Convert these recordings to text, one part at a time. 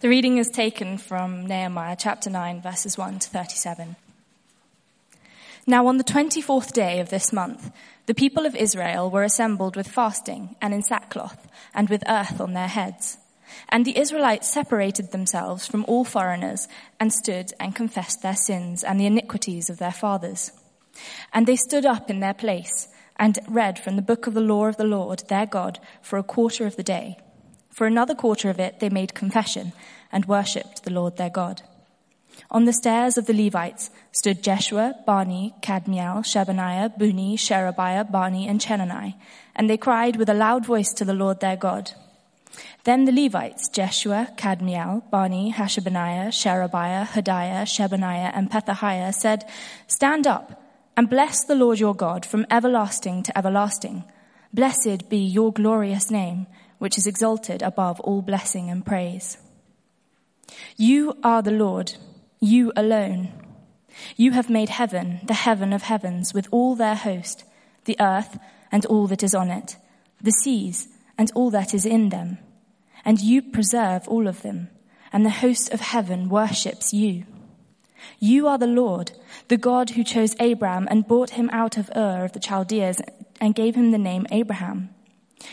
The reading is taken from Nehemiah chapter 9, verses 1 to 37. Now, on the 24th day of this month, the people of Israel were assembled with fasting and in sackcloth and with earth on their heads. And the Israelites separated themselves from all foreigners and stood and confessed their sins and the iniquities of their fathers. And they stood up in their place and read from the book of the law of the Lord their God for a quarter of the day. For another quarter of it, they made confession and worshipped the Lord their God. On the stairs of the Levites stood Jeshua, Bani, Kadmiel, Shebaniah, Bunni, Sherebiah, Bani, and Chenani, and they cried with a loud voice to the Lord their God. Then the Levites, Jeshua, Kadmiel, Bani, Hashabaniah, Sherebiah, Hodiah, Shebaniah, and Pethahiah said, Stand up and bless the Lord your God from everlasting to everlasting. Blessed be your glorious name which is exalted above all blessing and praise. You are the Lord, you alone. You have made heaven, the heaven of heavens, with all their host, the earth and all that is on it, the seas and all that is in them. And you preserve all of them, and the host of heaven worships you. You are the Lord, the God who chose Abram and brought him out of Ur of the Chaldeans and gave him the name Abraham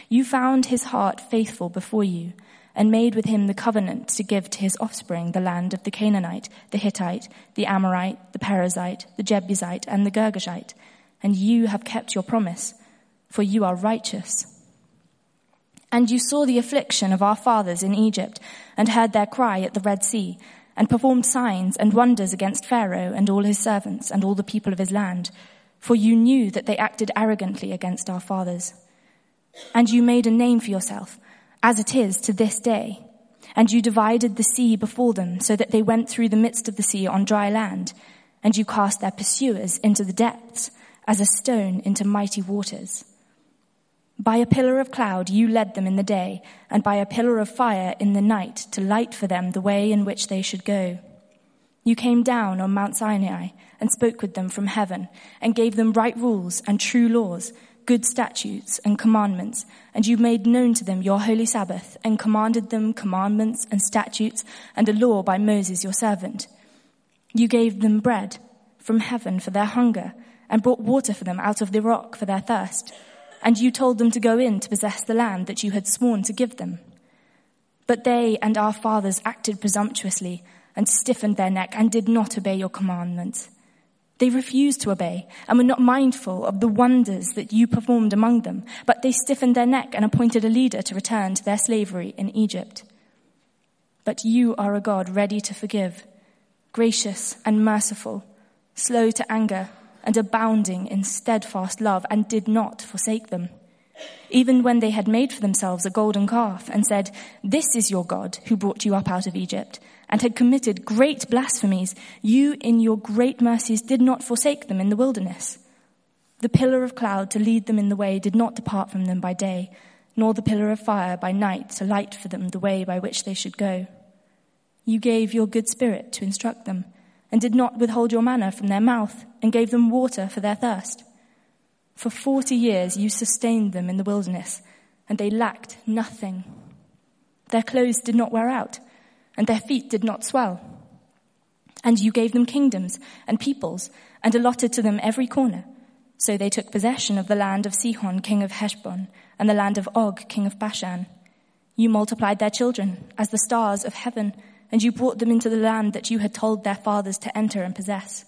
you found his heart faithful before you and made with him the covenant to give to his offspring the land of the Canaanite, the Hittite, the Amorite, the Perizzite, the Jebusite, and the Girgashite. And you have kept your promise, for you are righteous. And you saw the affliction of our fathers in Egypt and heard their cry at the Red Sea and performed signs and wonders against Pharaoh and all his servants and all the people of his land. For you knew that they acted arrogantly against our fathers. And you made a name for yourself, as it is to this day. And you divided the sea before them, so that they went through the midst of the sea on dry land. And you cast their pursuers into the depths, as a stone into mighty waters. By a pillar of cloud you led them in the day, and by a pillar of fire in the night to light for them the way in which they should go. You came down on Mount Sinai and spoke with them from heaven, and gave them right rules and true laws good statutes and commandments, and you made known to them your holy Sabbath, and commanded them commandments and statutes and a law by Moses your servant. You gave them bread from heaven for their hunger, and brought water for them out of the rock for their thirst. And you told them to go in to possess the land that you had sworn to give them. But they and our fathers acted presumptuously and stiffened their neck and did not obey your commandments. They refused to obey and were not mindful of the wonders that you performed among them, but they stiffened their neck and appointed a leader to return to their slavery in Egypt. But you are a God ready to forgive, gracious and merciful, slow to anger, and abounding in steadfast love, and did not forsake them. Even when they had made for themselves a golden calf and said, This is your God who brought you up out of Egypt, and had committed great blasphemies, you in your great mercies did not forsake them in the wilderness. The pillar of cloud to lead them in the way did not depart from them by day, nor the pillar of fire by night to light for them the way by which they should go. You gave your good spirit to instruct them, and did not withhold your manna from their mouth, and gave them water for their thirst. For forty years you sustained them in the wilderness, and they lacked nothing. Their clothes did not wear out and their feet did not swell. And you gave them kingdoms and peoples and allotted to them every corner. So they took possession of the land of Sihon, king of Heshbon, and the land of Og, king of Bashan. You multiplied their children as the stars of heaven, and you brought them into the land that you had told their fathers to enter and possess.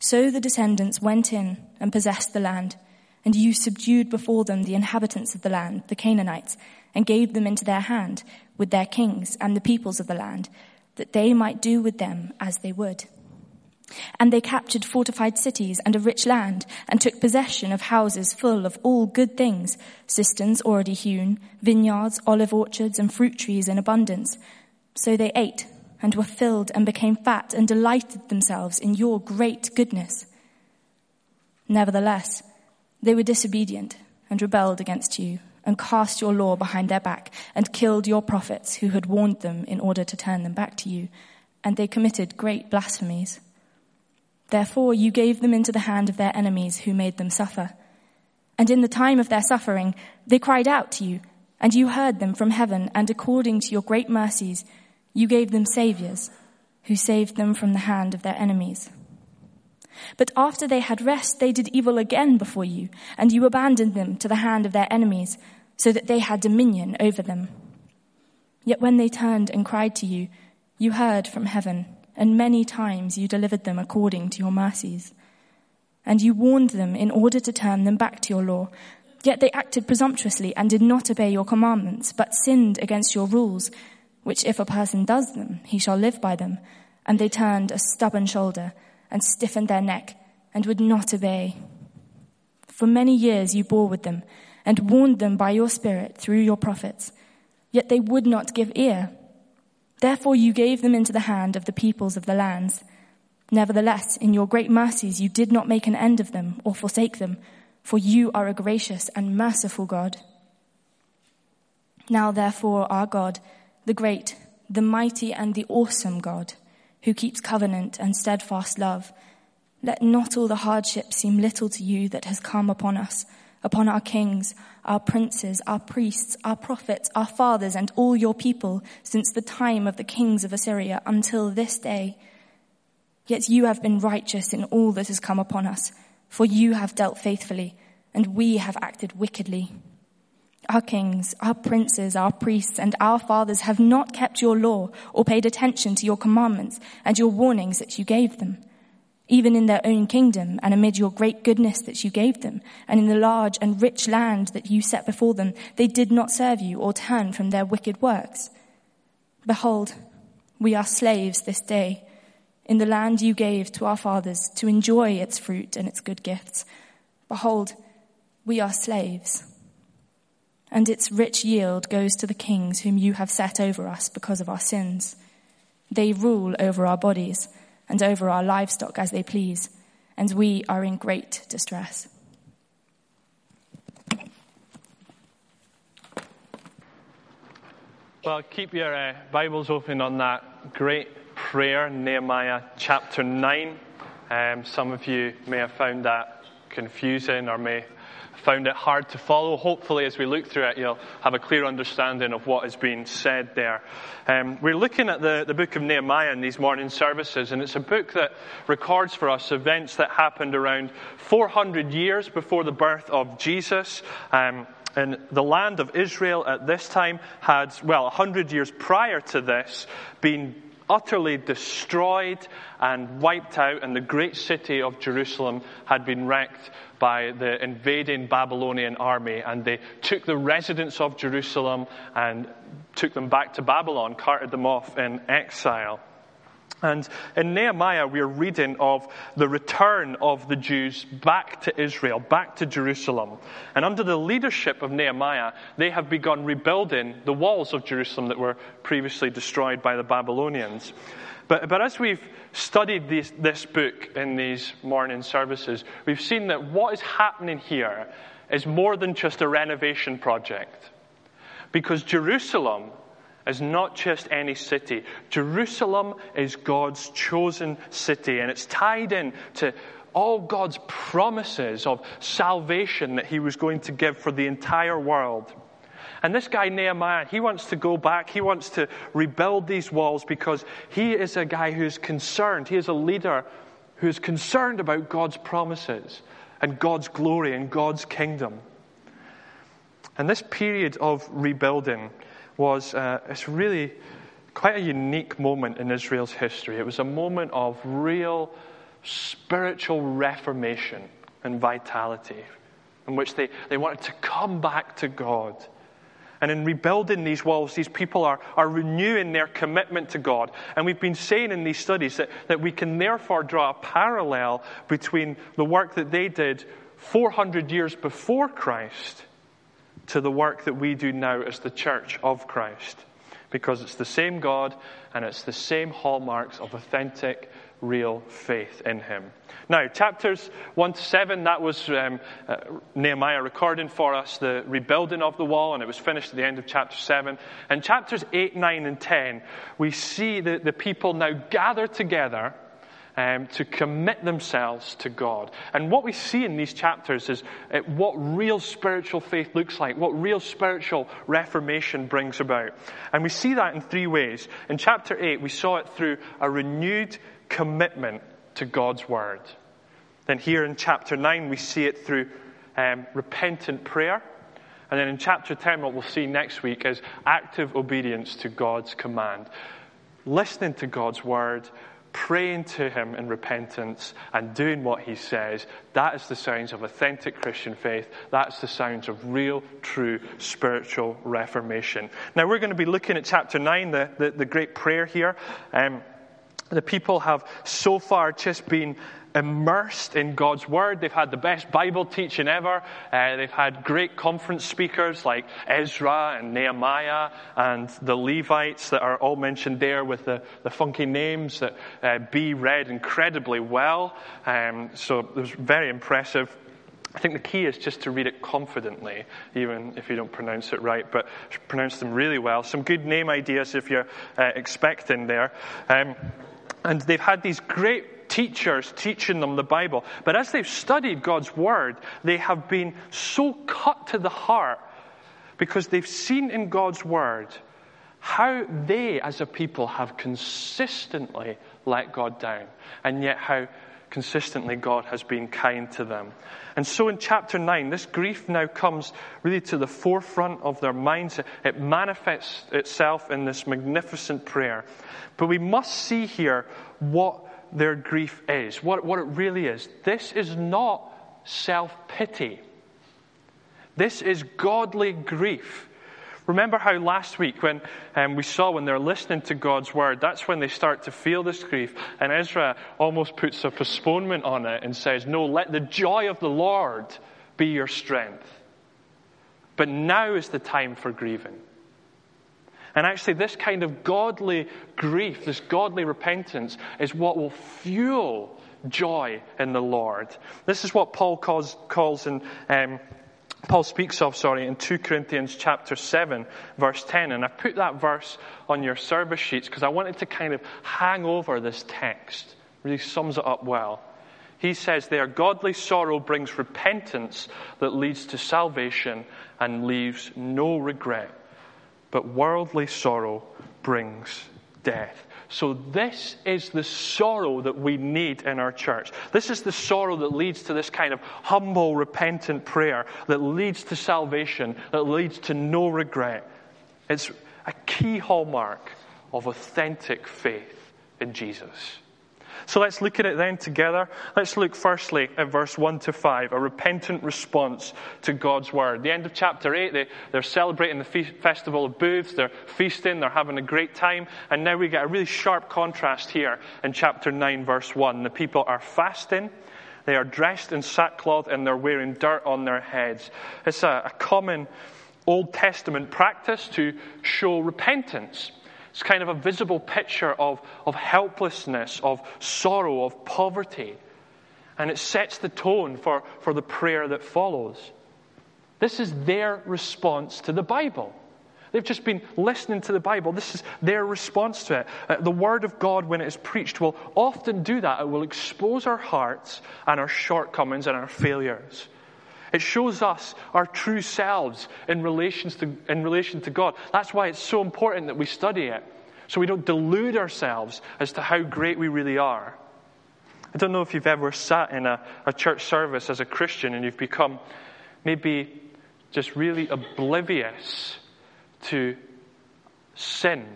So the descendants went in and possessed the land, and you subdued before them the inhabitants of the land, the Canaanites, and gave them into their hand with their kings and the peoples of the land, that they might do with them as they would. And they captured fortified cities and a rich land, and took possession of houses full of all good things, cisterns already hewn, vineyards, olive orchards, and fruit trees in abundance. So they ate, and were filled, and became fat, and delighted themselves in your great goodness. Nevertheless, they were disobedient, and rebelled against you, and cast your law behind their back and killed your prophets who had warned them in order to turn them back to you. And they committed great blasphemies. Therefore you gave them into the hand of their enemies who made them suffer. And in the time of their suffering, they cried out to you, and you heard them from heaven, and according to your great mercies, You gave them saviors who saved them from the hand of their enemies. But after they had rest, they did evil again before you, and you abandoned them to the hand of their enemies, so that they had dominion over them. Yet when they turned and cried to you, you heard from heaven, and many times you delivered them according to your mercies. And you warned them in order to turn them back to your law. Yet they acted presumptuously and did not obey your commandments, but sinned against your rules which if a person does them, he shall live by them. And they turned a stubborn shoulder and stiffened their neck and would not obey. For many years you bore with them and warned them by your spirit through your prophets, yet they would not give ear. Therefore you gave them into the hand of the peoples of the lands. Nevertheless, in your great mercies you did not make an end of them or forsake them, for you are a gracious and merciful God. Now therefore, our God, the great, the mighty, and the awesome God, who keeps covenant and steadfast love. Let not all the hardship seem little to you that has come upon us, upon our kings, our princes, our priests, our prophets, our fathers, and all your people since the time of the kings of Assyria until this day. Yet you have been righteous in all that has come upon us, for you have dealt faithfully, and we have acted wickedly. Our kings, our princes, our priests, and our fathers have not kept your law or paid attention to your commandments and your warnings that you gave them. Even in their own kingdom and amid your great goodness that you gave them, and in the large and rich land that you set before them, they did not serve you or turn from their wicked works. Behold, we are slaves this day in the land you gave to our fathers to enjoy its fruit and its good gifts. Behold, we are slaves and its rich yield goes to the kings whom you have set over us because of our sins. They rule over our bodies and over our livestock as they please, and we are in great distress. Well, keep your uh, Bibles open on that great prayer, Nehemiah chapter 9. Um, some of you may have found that confusing or may found it hard to follow. Hopefully, as we look through it, you'll have a clear understanding of what is being said there. Um, we're looking at the, the book of Nehemiah in these morning services, and it's a book that records for us events that happened around 400 years before the birth of Jesus. Um, and the land of Israel at this time had, well, 100 years prior to this, been utterly destroyed and wiped out, and the great city of Jerusalem had been wrecked by the invading Babylonian army. And they took the residents of Jerusalem and took them back to Babylon, carted them off in exile. And in Nehemiah, we're reading of the return of the Jews back to Israel, back to Jerusalem. And under the leadership of Nehemiah, they have begun rebuilding the walls of Jerusalem that were previously destroyed by the Babylonians. But, but as we've studied this, this book in these morning services, we've seen that what is happening here is more than just a renovation project. Because Jerusalem is not just any city. Jerusalem is God's chosen city, and it's tied in to all God's promises of salvation that He was going to give for the entire world. And this guy, Nehemiah, he wants to go back. He wants to rebuild these walls because he is a guy who's concerned. He is a leader who is concerned about God's promises and God's glory and God's kingdom. And this period of rebuilding was uh, it's really quite a unique moment in Israel's history. It was a moment of real spiritual reformation and vitality in which they, they wanted to come back to God. And in rebuilding these walls, these people are, are renewing their commitment to God. And we've been saying in these studies that, that we can therefore draw a parallel between the work that they did 400 years before Christ to the work that we do now as the church of Christ. Because it's the same God and it's the same hallmarks of authentic, real faith in Him. Now, chapters 1 to 7, that was um, uh, Nehemiah recording for us the rebuilding of the wall, and it was finished at the end of chapter 7. And chapters 8, 9, and 10, we see the, the people now gather together um, to commit themselves to God. And what we see in these chapters is uh, what real spiritual faith looks like, what real spiritual reformation brings about. And we see that in three ways. In chapter 8, we saw it through a renewed commitment to God's Word. Then here in chapter 9, we see it through um, repentant prayer. And then in chapter 10, what we'll see next week is active obedience to God's command. Listening to God's word, praying to Him in repentance, and doing what He says. That is the signs of authentic Christian faith. That's the signs of real, true spiritual reformation. Now, we're going to be looking at chapter 9, the, the, the great prayer here. Um, the people have so far just been immersed in God's Word. They've had the best Bible teaching ever. Uh, they've had great conference speakers like Ezra and Nehemiah and the Levites that are all mentioned there with the, the funky names that uh, read incredibly well. Um, so it was very impressive. I think the key is just to read it confidently, even if you don't pronounce it right, but pronounce them really well. Some good name ideas if you're uh, expecting there. Um, and they've had these great teachers teaching them the Bible. But as they've studied God's Word, they have been so cut to the heart because they've seen in God's Word how they as a people have consistently let God down, and yet how consistently God has been kind to them. And so in chapter 9, this grief now comes really to the forefront of their minds. It manifests itself in this magnificent prayer. But we must see here what their grief is, what, what it really is. This is not self pity, this is godly grief. Remember how last week when um, we saw when they're listening to God's word, that's when they start to feel this grief. And Ezra almost puts a postponement on it and says, No, let the joy of the Lord be your strength. But now is the time for grieving. And actually, this kind of godly grief, this godly repentance, is what will fuel joy in the Lord. This is what Paul calls, calls in. Um, Paul speaks of, sorry, in 2 Corinthians chapter 7, verse 10. And I put that verse on your service sheets because I wanted to kind of hang over this text. really sums it up well. He says there, godly sorrow brings repentance that leads to salvation and leaves no regret but worldly sorrow brings death. So, this is the sorrow that we need in our church. This is the sorrow that leads to this kind of humble, repentant prayer, that leads to salvation, that leads to no regret. It's a key hallmark of authentic faith in Jesus. So let's look at it then together. Let's look firstly at verse 1 to 5, a repentant response to God's word. The end of chapter 8, they, they're celebrating the fe- festival of booths, they're feasting, they're having a great time, and now we get a really sharp contrast here in chapter 9, verse 1. The people are fasting. They are dressed in sackcloth and they're wearing dirt on their heads. It's a, a common Old Testament practice to show repentance. It's kind of a visible picture of, of helplessness, of sorrow, of poverty. And it sets the tone for, for the prayer that follows. This is their response to the Bible. They've just been listening to the Bible. This is their response to it. Uh, the Word of God, when it is preached, will often do that. It will expose our hearts and our shortcomings and our failures. It shows us our true selves in, relations to, in relation to God. That's why it's so important that we study it, so we don't delude ourselves as to how great we really are. I don't know if you've ever sat in a, a church service as a Christian and you've become maybe just really oblivious to sin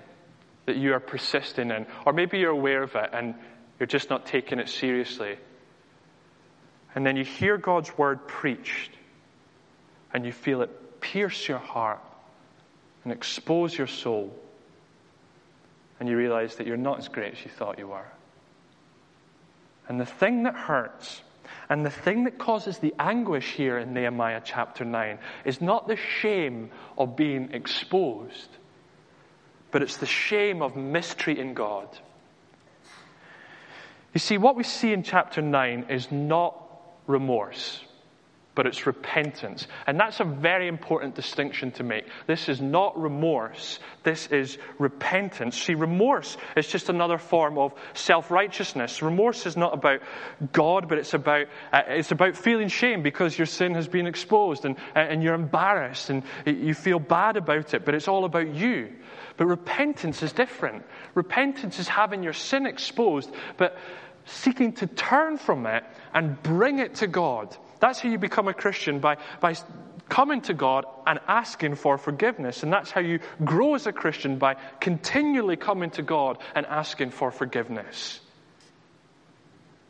that you are persisting in. Or maybe you're aware of it and you're just not taking it seriously and then you hear God's word preached, and you feel it pierce your heart and expose your soul, and you realize that you're not as great as you thought you were. And the thing that hurts, and the thing that causes the anguish here in Nehemiah chapter 9, is not the shame of being exposed, but it's the shame of mistreating God. You see, what we see in chapter 9 is not remorse, but it's repentance. And that's a very important distinction to make. This is not remorse, this is repentance. See, remorse is just another form of self righteousness. Remorse is not about God, but it's about, uh, it's about feeling shame because your sin has been exposed and, and you're embarrassed and you feel bad about it, but it's all about you. But repentance is different. Repentance is having your sin exposed, but seeking to turn from it and bring it to God. That's how you become a Christian by, by coming to God and asking for forgiveness. And that's how you grow as a Christian by continually coming to God and asking for forgiveness.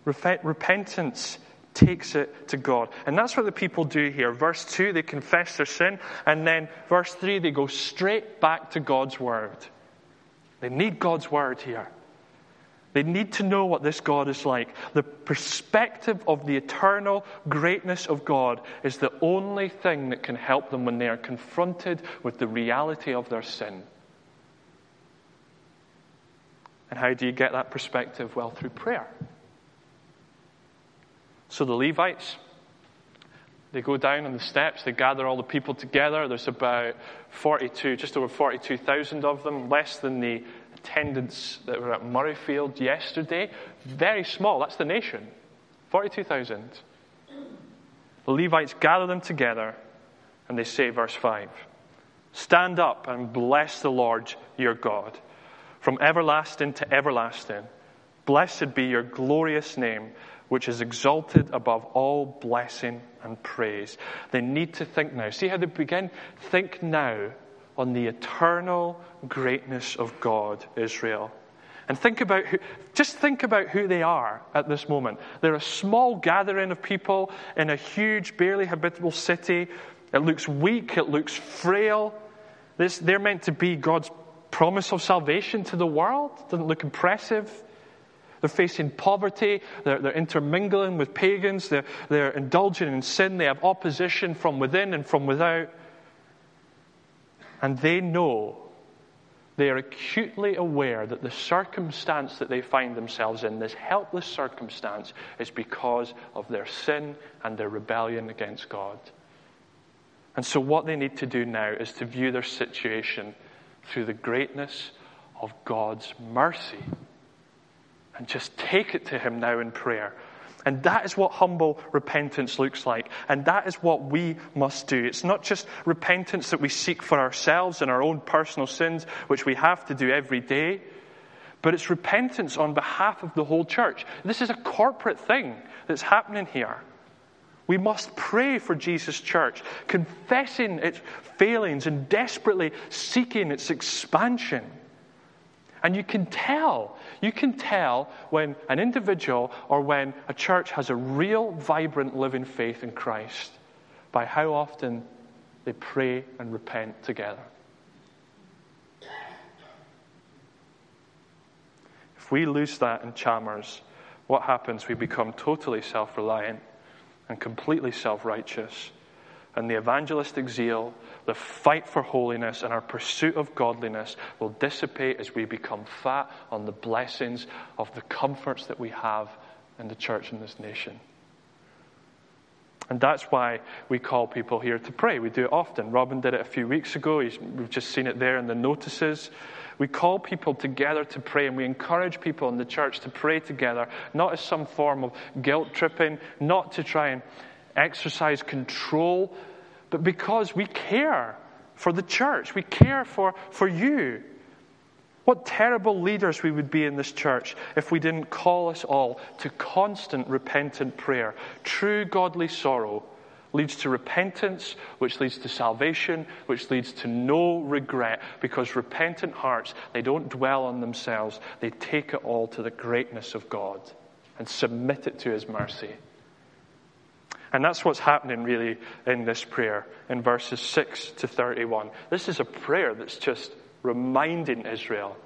Repentance takes it to God. And that's what the people do here. Verse 2, they confess their sin. And then verse 3, they go straight back to God's word. They need God's word here. They need to know what this God is like. The perspective of the eternal greatness of God is the only thing that can help them when they are confronted with the reality of their sin. And how do you get that perspective? Well, through prayer. So the Levites, they go down on the steps, they gather all the people together. There's about 42, just over 42,000 of them, less than the attendance that were at Murrayfield yesterday, very small. That's the nation. 42,000. The Levites gather them together and they say, verse 5 Stand up and bless the Lord your God. From everlasting to everlasting, blessed be your glorious name, which is exalted above all blessing and praise. They need to think now. See how they begin? Think now on the eternal greatness of God, Israel. And think about who, just think about who they are at this moment. They're a small gathering of people in a huge, barely habitable city. It looks weak, it looks frail. This, they're meant to be God's promise of salvation to the world. Doesn't look impressive. They're facing poverty. They're, they're intermingling with pagans. They're, they're indulging in sin. They have opposition from within and from without. And they know, they are acutely aware that the circumstance that they find themselves in, this helpless circumstance, is because of their sin and their rebellion against God. And so, what they need to do now is to view their situation through the greatness of God's mercy and just take it to Him now in prayer and that is what humble repentance looks like. And that is what we must do. It's not just repentance that we seek for ourselves and our own personal sins, which we have to do every day, but it's repentance on behalf of the whole church. This is a corporate thing that's happening here. We must pray for Jesus' church, confessing its failings and desperately seeking its expansion. And you can tell, you can tell when an individual or when a church has a real, vibrant, living faith in Christ by how often they pray and repent together. If we lose that in Chalmers, what happens? We become totally self reliant and completely self righteous. And the evangelistic zeal the fight for holiness and our pursuit of godliness will dissipate as we become fat on the blessings of the comforts that we have in the church in this nation. And that's why we call people here to pray. We do it often. Robin did it a few weeks ago. He's, we've just seen it there in the notices. We call people together to pray, and we encourage people in the church to pray together, not as some form of guilt tripping, not to try and exercise control but because we care for the church, we care for, for you. What terrible leaders we would be in this church if we didn't call us all to constant repentant prayer. True godly sorrow leads to repentance, which leads to salvation, which leads to no regret, because repentant hearts, they don't dwell on themselves, they take it all to the greatness of God and submit it to His mercy. And that's what's happening really in this prayer in verses 6 to 31. This is a prayer that's just reminding Israel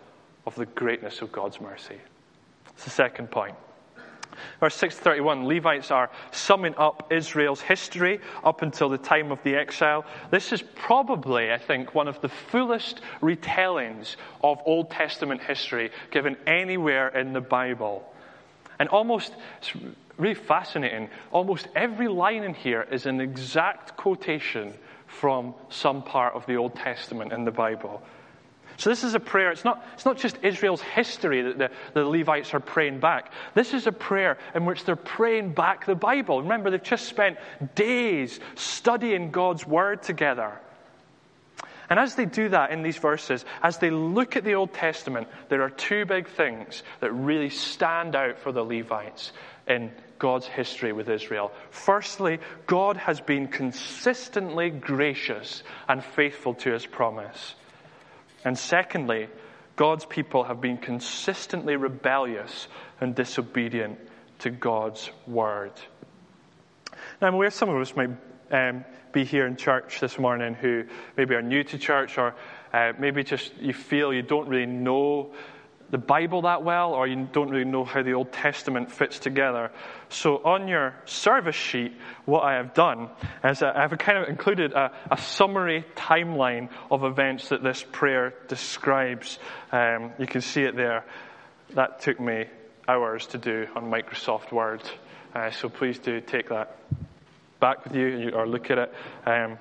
of the greatness of God's mercy. It's the second point. Verse 631 Levites are summing up Israel's history up until the time of the exile. This is probably, I think, one of the fullest retellings of Old Testament history given anywhere in the Bible. And almost really fascinating. Almost every line in here is an exact quotation from some part of the Old Testament in the Bible. So this is a prayer. It's not, it's not just Israel's history that the, the Levites are praying back. This is a prayer in which they're praying back the Bible. Remember, they've just spent days studying God's Word together. And as they do that in these verses, as they look at the Old Testament, there are two big things that really stand out for the Levites in God's history with Israel. Firstly, God has been consistently gracious and faithful to his promise. And secondly, God's people have been consistently rebellious and disobedient to God's word. Now, I'm aware some of us might um, be here in church this morning who maybe are new to church or uh, maybe just you feel you don't really know the Bible that well, or you don't really know how the Old Testament fits together. So, on your service sheet, what I have done is I've kind of included a, a summary timeline of events that this prayer describes. Um, you can see it there. That took me hours to do on Microsoft Word. Uh, so, please do take that back with you or look at it. Um,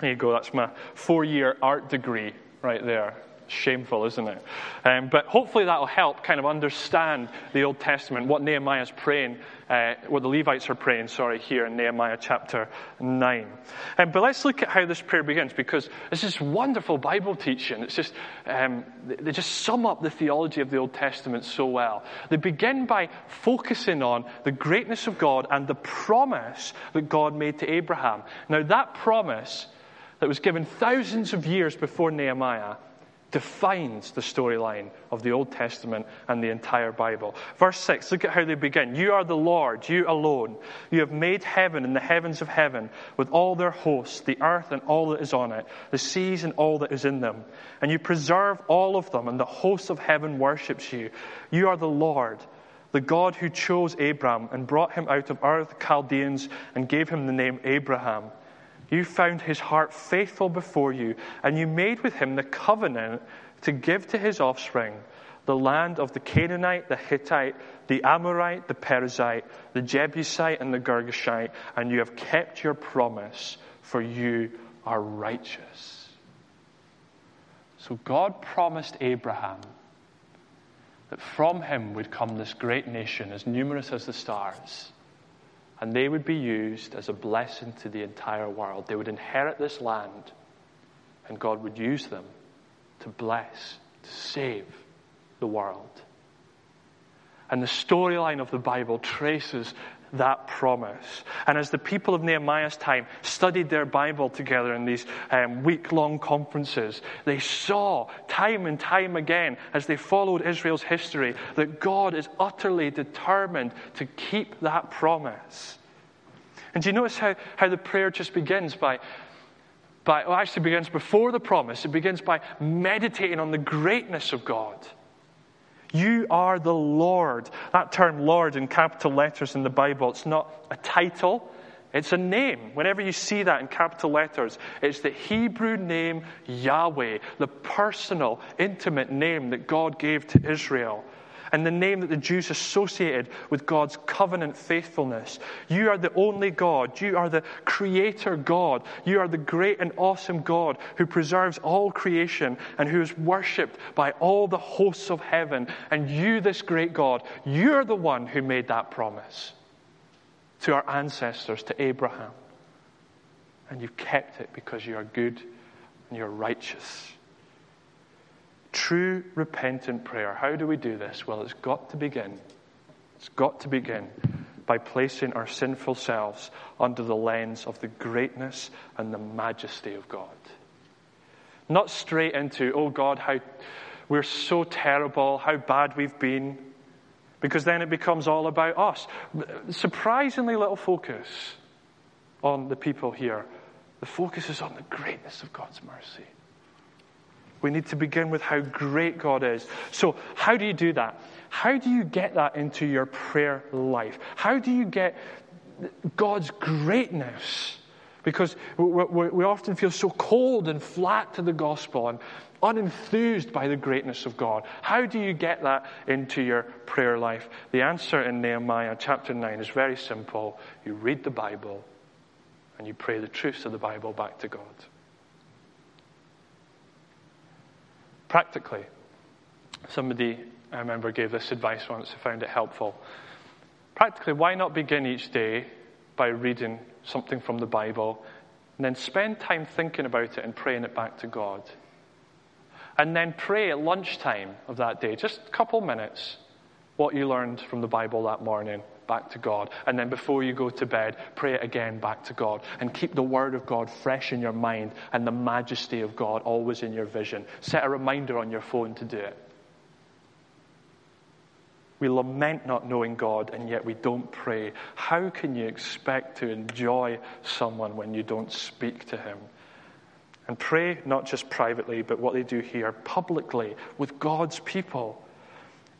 there you go, that's my four year art degree right there. Shameful, isn't it? Um, but hopefully that will help kind of understand the Old Testament, what Nehemiah is praying, uh, what the Levites are praying, sorry, here in Nehemiah chapter 9. Um, but let's look at how this prayer begins because this is wonderful Bible teaching. It's just, um, they just sum up the theology of the Old Testament so well. They begin by focusing on the greatness of God and the promise that God made to Abraham. Now, that promise that was given thousands of years before Nehemiah defines the storyline of the Old Testament and the entire Bible. Verse 6, look at how they begin. You are the Lord, you alone. You have made heaven and the heavens of heaven with all their hosts, the earth and all that is on it, the seas and all that is in them. And you preserve all of them, and the host of heaven worships you. You are the Lord. The God who chose Abram and brought him out of Ur of the Chaldeans and gave him the name Abraham you found his heart faithful before you, and you made with him the covenant to give to his offspring the land of the Canaanite, the Hittite, the Amorite, the Perizzite, the Jebusite, and the Girgashite, and you have kept your promise, for you are righteous. So God promised Abraham that from him would come this great nation, as numerous as the stars and they would be used as a blessing to the entire world. They would inherit this land, and God would use them to bless, to save the world. And the storyline of the Bible traces that promise. And as the people of Nehemiah's time studied their Bible together in these um, week long conferences, they saw time and time again as they followed Israel's history that God is utterly determined to keep that promise. And do you notice how, how the prayer just begins by, by, well, actually begins before the promise. It begins by meditating on the greatness of God. You are the Lord. That term Lord in capital letters in the Bible, it's not a title, it's a name. Whenever you see that in capital letters, it's the Hebrew name Yahweh, the personal, intimate name that God gave to Israel and the name that the Jews associated with God's covenant faithfulness. You are the only God. You are the creator God. You are the great and awesome God who preserves all creation and who is worshipped by all the hosts of heaven. And you, this great God, you're the one who made that promise to our ancestors, to Abraham. And you've kept it because you are good and you're righteous. True repentant prayer. How do we do this? Well, it's got to begin. It's got to begin by placing our sinful selves under the lens of the greatness and the majesty of God. Not straight into, oh God, how we're so terrible, how bad we've been, because then it becomes all about us. Surprisingly little focus on the people here. The focus is on the greatness of God's mercy. We need to begin with how great God is. So, how do you do that? How do you get that into your prayer life? How do you get God's greatness? Because we often feel so cold and flat to the gospel and unenthused by the greatness of God. How do you get that into your prayer life? The answer in Nehemiah chapter 9 is very simple. You read the Bible and you pray the truths of the Bible back to God. Practically, somebody I remember gave this advice once, I found it helpful. Practically, why not begin each day by reading something from the Bible and then spend time thinking about it and praying it back to God? And then pray at lunchtime of that day, just a couple minutes, what you learned from the Bible that morning back to God. And then before you go to bed, pray it again back to God. And keep the Word of God fresh in your mind and the majesty of God always in your vision. Set a reminder on your phone to do it. We lament not knowing God, and yet we don't pray. How can you expect to enjoy someone when you don't speak to him? And pray not just privately, but what they do here publicly with God's people.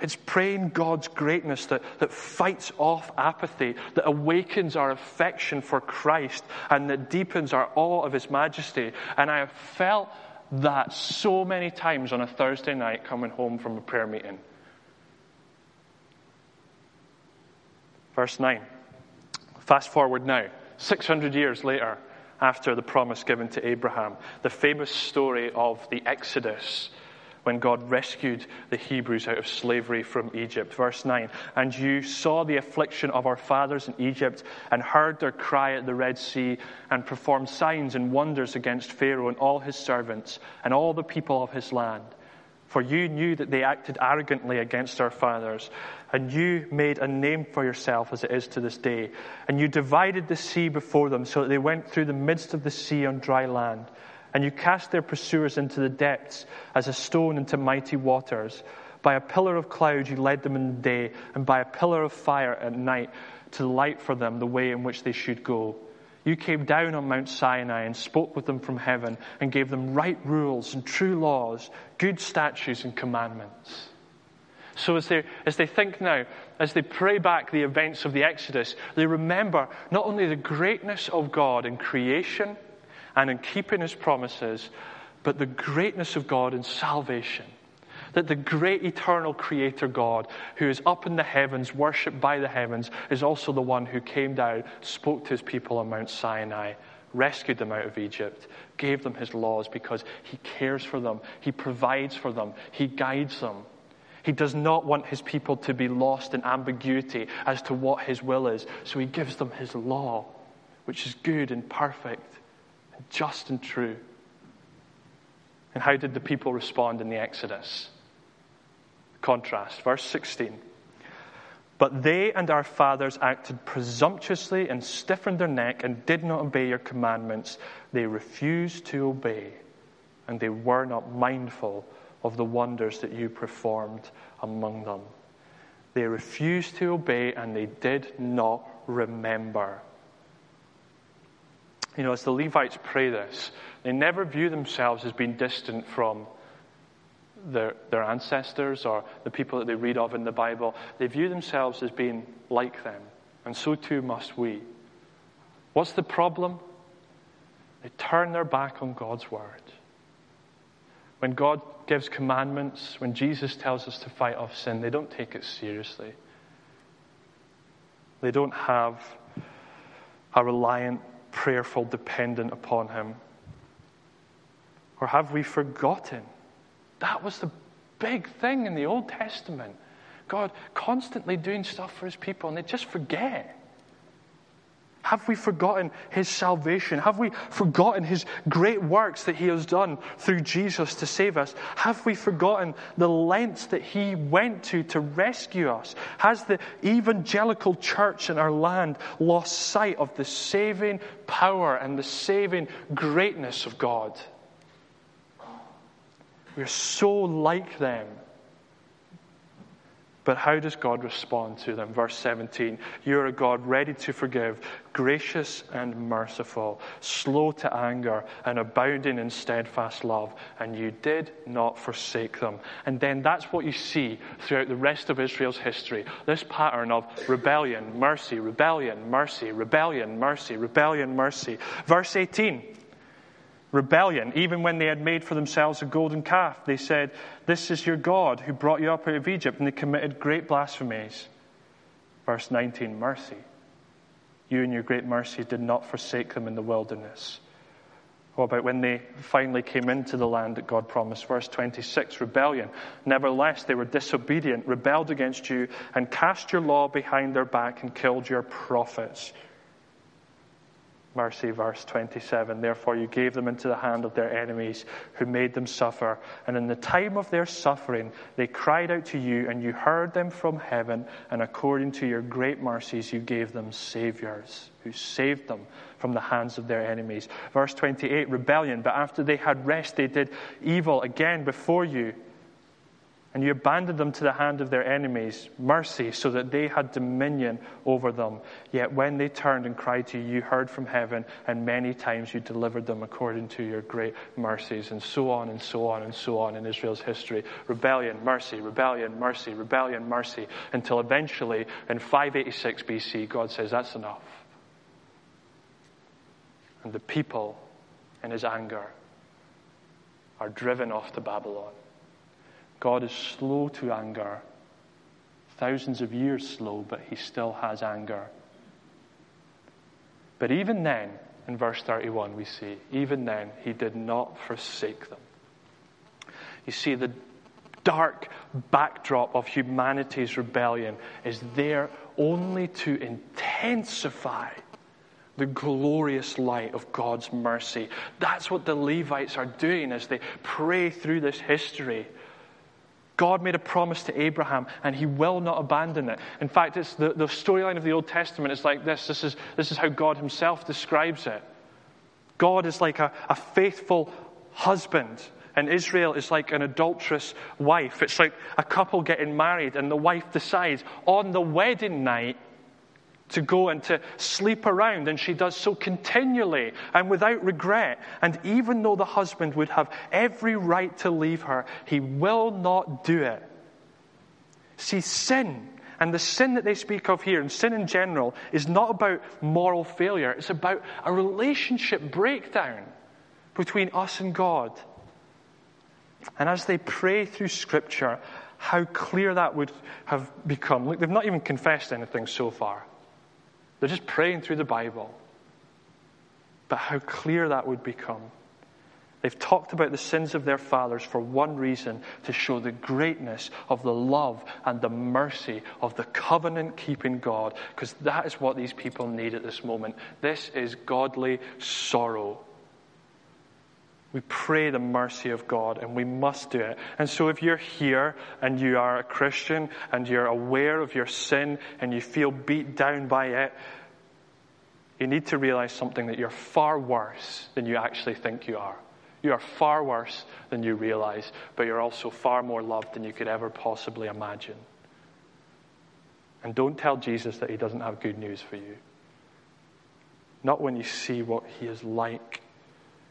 It's praying God's greatness that, that fights off apathy, that awakens our affection for Christ, and that deepens our awe of His majesty. And I have felt that so many times on a Thursday night coming home from a prayer meeting. Verse 9. Fast forward now, 600 years later, after the promise given to Abraham, the famous story of the Exodus when God rescued the Hebrews out of slavery from Egypt. Verse 9 And you saw the affliction of our fathers in Egypt, and heard their cry at the Red Sea, and performed signs and wonders against Pharaoh and all his servants, and all the people of his land. For you knew that they acted arrogantly against our fathers, and you made a name for yourself as it is to this day. And you divided the sea before them, so that they went through the midst of the sea on dry land. And you cast their pursuers into the depths as a stone into mighty waters. By a pillar of cloud you led them in the day, and by a pillar of fire at night to light for them the way in which they should go. You came down on Mount Sinai and spoke with them from heaven and gave them right rules and true laws, good statutes and commandments. So as they, as they think now, as they pray back the events of the Exodus, they remember not only the greatness of God in creation and in keeping his promises, but the greatness of God in salvation. That the great eternal creator God, who is up in the heavens, worshipped by the heavens, is also the one who came down, spoke to his people on Mount Sinai, rescued them out of Egypt, gave them his laws because he cares for them, he provides for them, he guides them. He does not want his people to be lost in ambiguity as to what his will is, so he gives them his law, which is good and perfect just and true. And how did the people respond in the Exodus? Contrast, verse 16. But they and our fathers acted presumptuously and stiffened their neck and did not obey your commandments. They refused to obey, and they were not mindful of the wonders that you performed among them. They refused to obey, and they did not remember. You know, as the Levites pray this, they never view themselves as being distant from their, their ancestors or the people that they read of in the Bible. They view themselves as being like them, and so too must we. What's the problem? They turn their back on God's word. When God gives commandments, when Jesus tells us to fight off sin, they don't take it seriously. They don't have a reliant prayerful, dependent upon Him? Or have we forgotten? That was the big thing in the Old Testament. God constantly doing stuff for His people, and they just forget. Have we forgotten his salvation? Have we forgotten his great works that he has done through Jesus to save us? Have we forgotten the lengths that he went to to rescue us? Has the evangelical church in our land lost sight of the saving power and the saving greatness of God? We're so like them but how does God respond to them? Verse 17 You're a God ready to forgive, gracious and merciful, slow to anger, and abounding in steadfast love. And you did not forsake them. And then that's what you see throughout the rest of Israel's history this pattern of rebellion, mercy, rebellion, mercy, rebellion, mercy, rebellion, mercy. Verse 18 rebellion. Even when they had made for themselves a golden calf, they said, This is your God who brought you up out of Egypt, and they committed great blasphemies. Verse 19 Mercy. You in your great mercy did not forsake them in the wilderness. What about when they finally came into the land that God promised? Verse 26, rebellion. Nevertheless, they were disobedient, rebelled against you, and cast your law behind their back and killed your prophets mercy, verse 27. Therefore, you gave them into the hand of their enemies who made them suffer. And in the time of their suffering, they cried out to you, and you heard them from heaven. And according to your great mercies, you gave them saviors who saved them from the hands of their enemies. Verse 28 rebellion. But after they had rest, they did evil again before you and you abandoned them to the hand of their enemies, mercy, so that they had dominion over them. Yet when they turned and cried to you, you heard from heaven, and many times you delivered them according to your great mercies, and so on and so on and so on in Israel's history. Rebellion, mercy, rebellion, mercy, rebellion, mercy, until eventually in 586 BC, God says, That's enough. And the people, in his anger, are driven off to Babylon. God is slow to anger, thousands of years slow, but he still has anger. But even then, in verse 31, we see, even then, he did not forsake them. You see, the dark backdrop of humanity's rebellion is there only to intensify the glorious light of God's mercy. That's what the Levites are doing as they pray through this history. God made a promise to Abraham and he will not abandon it. In fact, it's the, the storyline of the Old Testament is like this. This is, this is how God himself describes it. God is like a, a faithful husband, and Israel is like an adulterous wife. It's like a couple getting married, and the wife decides on the wedding night to go and to sleep around, and she does so continually and without regret. And even though the husband would have every right to leave her, he will not do it. See, sin, and the sin that they speak of here, and sin in general, is not about moral failure, it's about a relationship breakdown between us and God. And as they pray through Scripture, how clear that would have become. Look, they've not even confessed anything so far. They're just praying through the Bible. But how clear that would become. They've talked about the sins of their fathers for one reason to show the greatness of the love and the mercy of the covenant keeping God, because that is what these people need at this moment. This is godly sorrow. We pray the mercy of God and we must do it. And so if you're here and you are a Christian and you're aware of your sin and you feel beat down by it, you need to realize something that you're far worse than you actually think you are. You are far worse than you realize, but you're also far more loved than you could ever possibly imagine. And don't tell Jesus that he doesn't have good news for you. Not when you see what he is like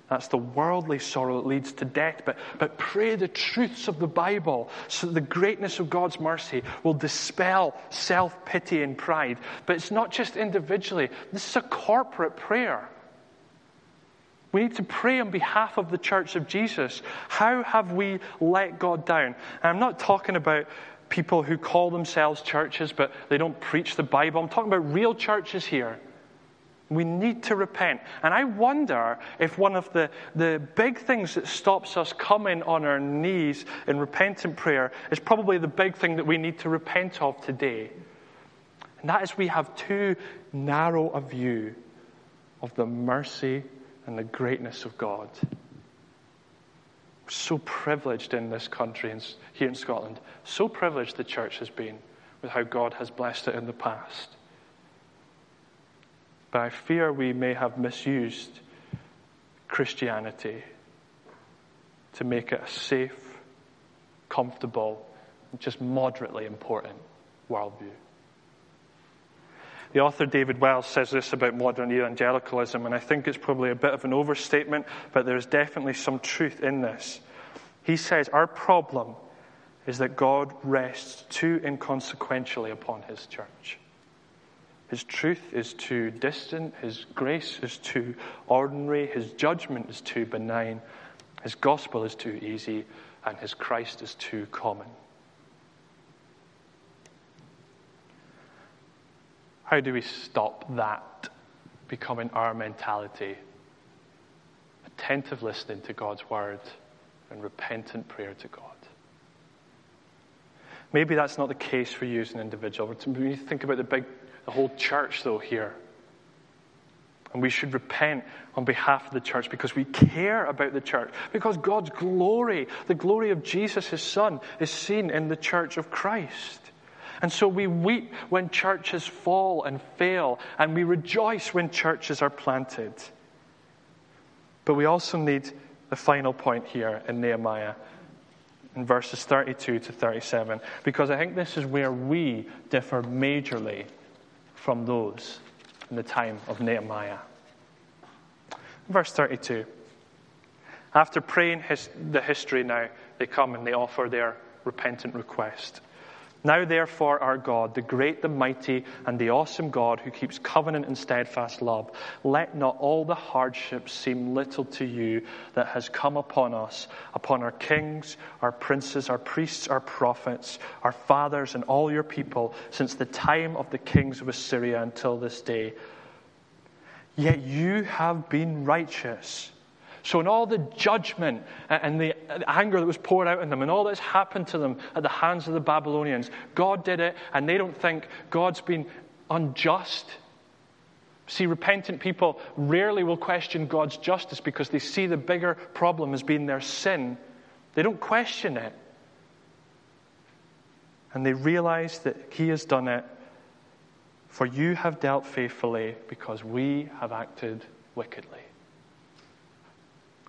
that's the worldly sorrow that leads to death. But, but pray the truths of the Bible so the greatness of God's mercy will dispel self pity and pride. But it's not just individually, this is a corporate prayer. We need to pray on behalf of the church of Jesus. How have we let God down? And I'm not talking about people who call themselves churches, but they don't preach the Bible. I'm talking about real churches here we need to repent. And I wonder if one of the, the big things that stops us coming on our knees in repentant prayer is probably the big thing that we need to repent of today. And that is we have too narrow a view of the mercy and the greatness of God. So privileged in this country, and here in Scotland, so privileged the church has been with how God has blessed it in the past. But I fear we may have misused Christianity to make it a safe, comfortable, just moderately important worldview. The author David Wells says this about modern evangelicalism, and I think it's probably a bit of an overstatement, but there's definitely some truth in this. He says, Our problem is that God rests too inconsequentially upon his church. His truth is too distant. His grace is too ordinary. His judgment is too benign. His gospel is too easy. And his Christ is too common. How do we stop that becoming our mentality? Attentive listening to God's word and repentant prayer to God. Maybe that's not the case for you as an individual. When you think about the big, the whole church, though, here, and we should repent on behalf of the church because we care about the church. Because God's glory, the glory of Jesus, his Son, is seen in the church of Christ. And so we weep when churches fall and fail, and we rejoice when churches are planted. But we also need the final point here in Nehemiah, in verses 32 to 37, because I think this is where we differ majorly from those in the time of Nehemiah. Verse 32. After praying his, the history now, they come and they offer their repentant request. Now, therefore, our God, the great, the mighty, and the awesome God who keeps covenant and steadfast love, let not all the hardships seem little to you that has come upon us, upon our kings, our princes, our priests, our prophets, our fathers, and all your people, since the time of the kings of Assyria until this day. Yet you have been righteous so, in all the judgment and the anger that was poured out on them, and all that's happened to them at the hands of the Babylonians, God did it, and they don't think God's been unjust. See, repentant people rarely will question God's justice because they see the bigger problem as being their sin. They don't question it. And they realize that He has done it. For you have dealt faithfully because we have acted wickedly.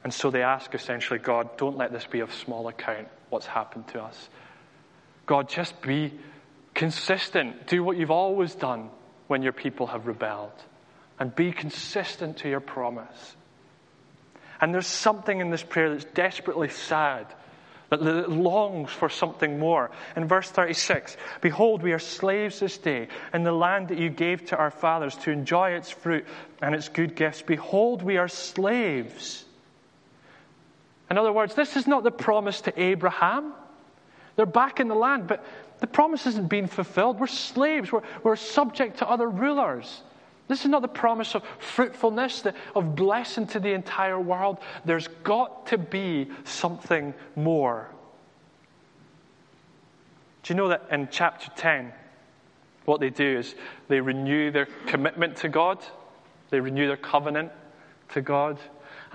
And so they ask essentially, God, don't let this be of small account, what's happened to us. God, just be consistent. Do what you've always done when your people have rebelled. And be consistent to your promise. And there's something in this prayer that's desperately sad, that longs for something more. In verse 36, Behold, we are slaves this day in the land that you gave to our fathers to enjoy its fruit and its good gifts. Behold, we are slaves. In other words, this is not the promise to Abraham. They're back in the land, but the promise isn't being fulfilled. We're slaves, we're, we're subject to other rulers. This is not the promise of fruitfulness, of blessing to the entire world. There's got to be something more. Do you know that in chapter 10, what they do is they renew their commitment to God, they renew their covenant to God.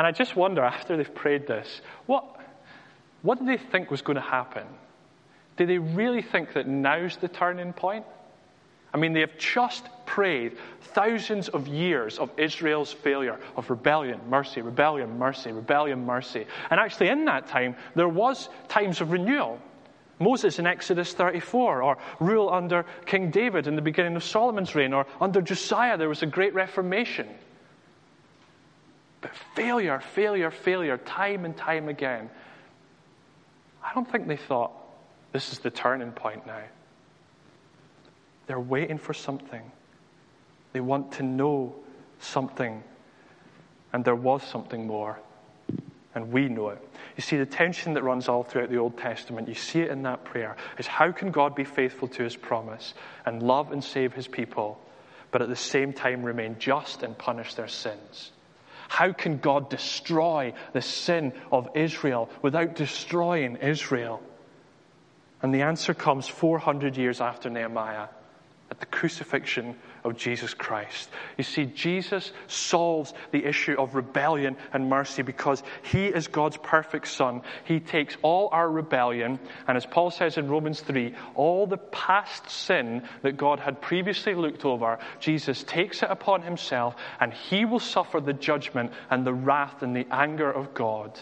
And I just wonder, after they've prayed this, what, what did they think was going to happen? Do they really think that now's the turning point? I mean, they have just prayed thousands of years of Israel's failure, of rebellion, mercy, rebellion, mercy, rebellion, mercy. And actually, in that time, there was times of renewal. Moses in Exodus 34, or rule under King David in the beginning of Solomon's reign, or under Josiah, there was a great reformation. But failure, failure, failure, time and time again. I don't think they thought this is the turning point now. They're waiting for something. They want to know something. And there was something more. And we know it. You see, the tension that runs all throughout the Old Testament, you see it in that prayer, is how can God be faithful to his promise and love and save his people, but at the same time remain just and punish their sins? How can God destroy the sin of Israel without destroying Israel? And the answer comes 400 years after Nehemiah at the crucifixion of Jesus Christ. You see, Jesus solves the issue of rebellion and mercy because he is God's perfect Son. He takes all our rebellion, and as Paul says in Romans 3, all the past sin that God had previously looked over, Jesus takes it upon himself, and he will suffer the judgment and the wrath and the anger of God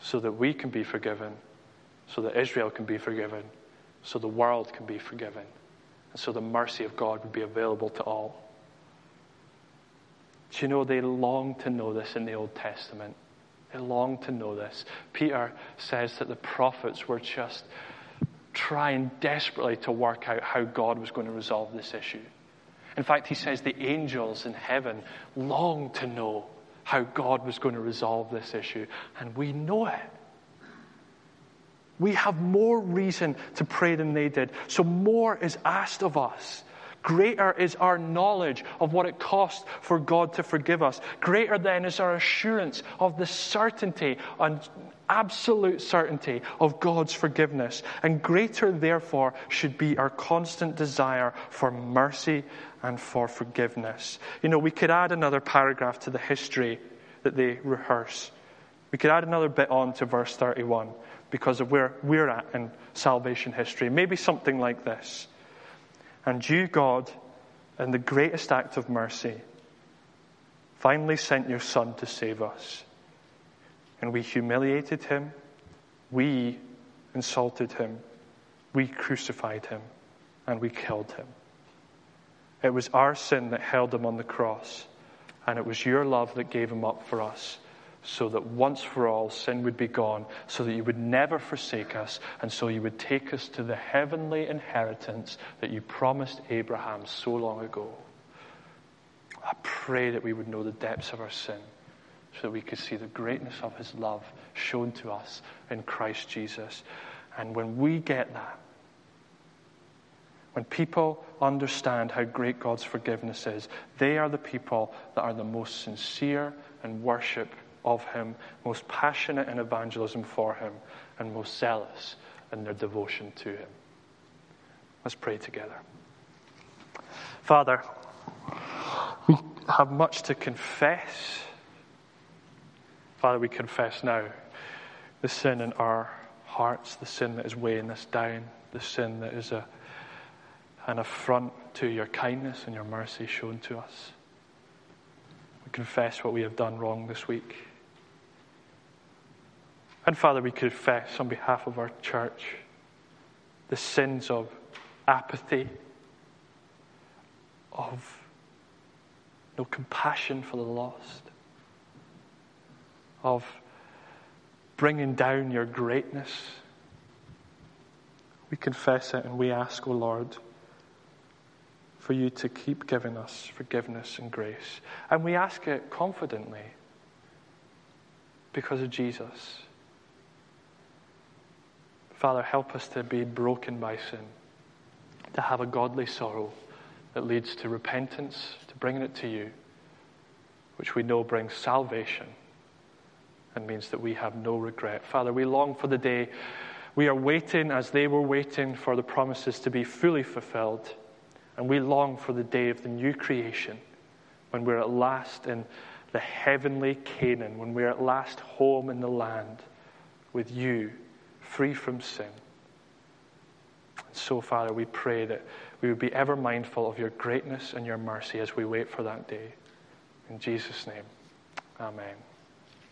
so that we can be forgiven, so that Israel can be forgiven, so the world can be forgiven. And so the mercy of God would be available to all. Do you know they long to know this in the Old Testament? They long to know this. Peter says that the prophets were just trying desperately to work out how God was going to resolve this issue. In fact, he says the angels in heaven long to know how God was going to resolve this issue, and we know it. We have more reason to pray than they did. So more is asked of us. Greater is our knowledge of what it costs for God to forgive us. Greater then is our assurance of the certainty and absolute certainty of God's forgiveness. And greater, therefore, should be our constant desire for mercy and for forgiveness. You know, we could add another paragraph to the history that they rehearse. We could add another bit on to verse 31 because of where we're at in salvation history. Maybe something like this. And you, God, in the greatest act of mercy, finally sent your Son to save us. And we humiliated him, we insulted him, we crucified him, and we killed him. It was our sin that held him on the cross, and it was your love that gave him up for us so that once for all sin would be gone, so that you would never forsake us, and so you would take us to the heavenly inheritance that you promised Abraham so long ago. I pray that we would know the depths of our sin, so that we could see the greatness of his love shown to us in Christ Jesus. And when we get that, when people understand how great God's forgiveness is, they are the people that are the most sincere in worship of Him, most passionate in evangelism for Him, and most zealous in their devotion to Him. Let's pray together. Father, we have much to confess. Father, we confess now the sin in our hearts, the sin that is weighing us down, the sin that is a, an affront to your kindness and your mercy shown to us. We confess what we have done wrong this week. And Father, we confess on behalf of our church the sins of apathy, of no compassion for the lost, of bringing down your greatness. We confess it and we ask, O oh Lord, for you to keep giving us forgiveness and grace. And we ask it confidently because of Jesus. Father, help us to be broken by sin, to have a godly sorrow that leads to repentance, to bringing it to you, which we know brings salvation and means that we have no regret. Father, we long for the day we are waiting as they were waiting for the promises to be fully fulfilled. And we long for the day of the new creation when we're at last in the heavenly Canaan, when we're at last home in the land with you free from sin. And So, Father, we pray that we would be ever mindful of your greatness and your mercy as we wait for that day. In Jesus' name, amen.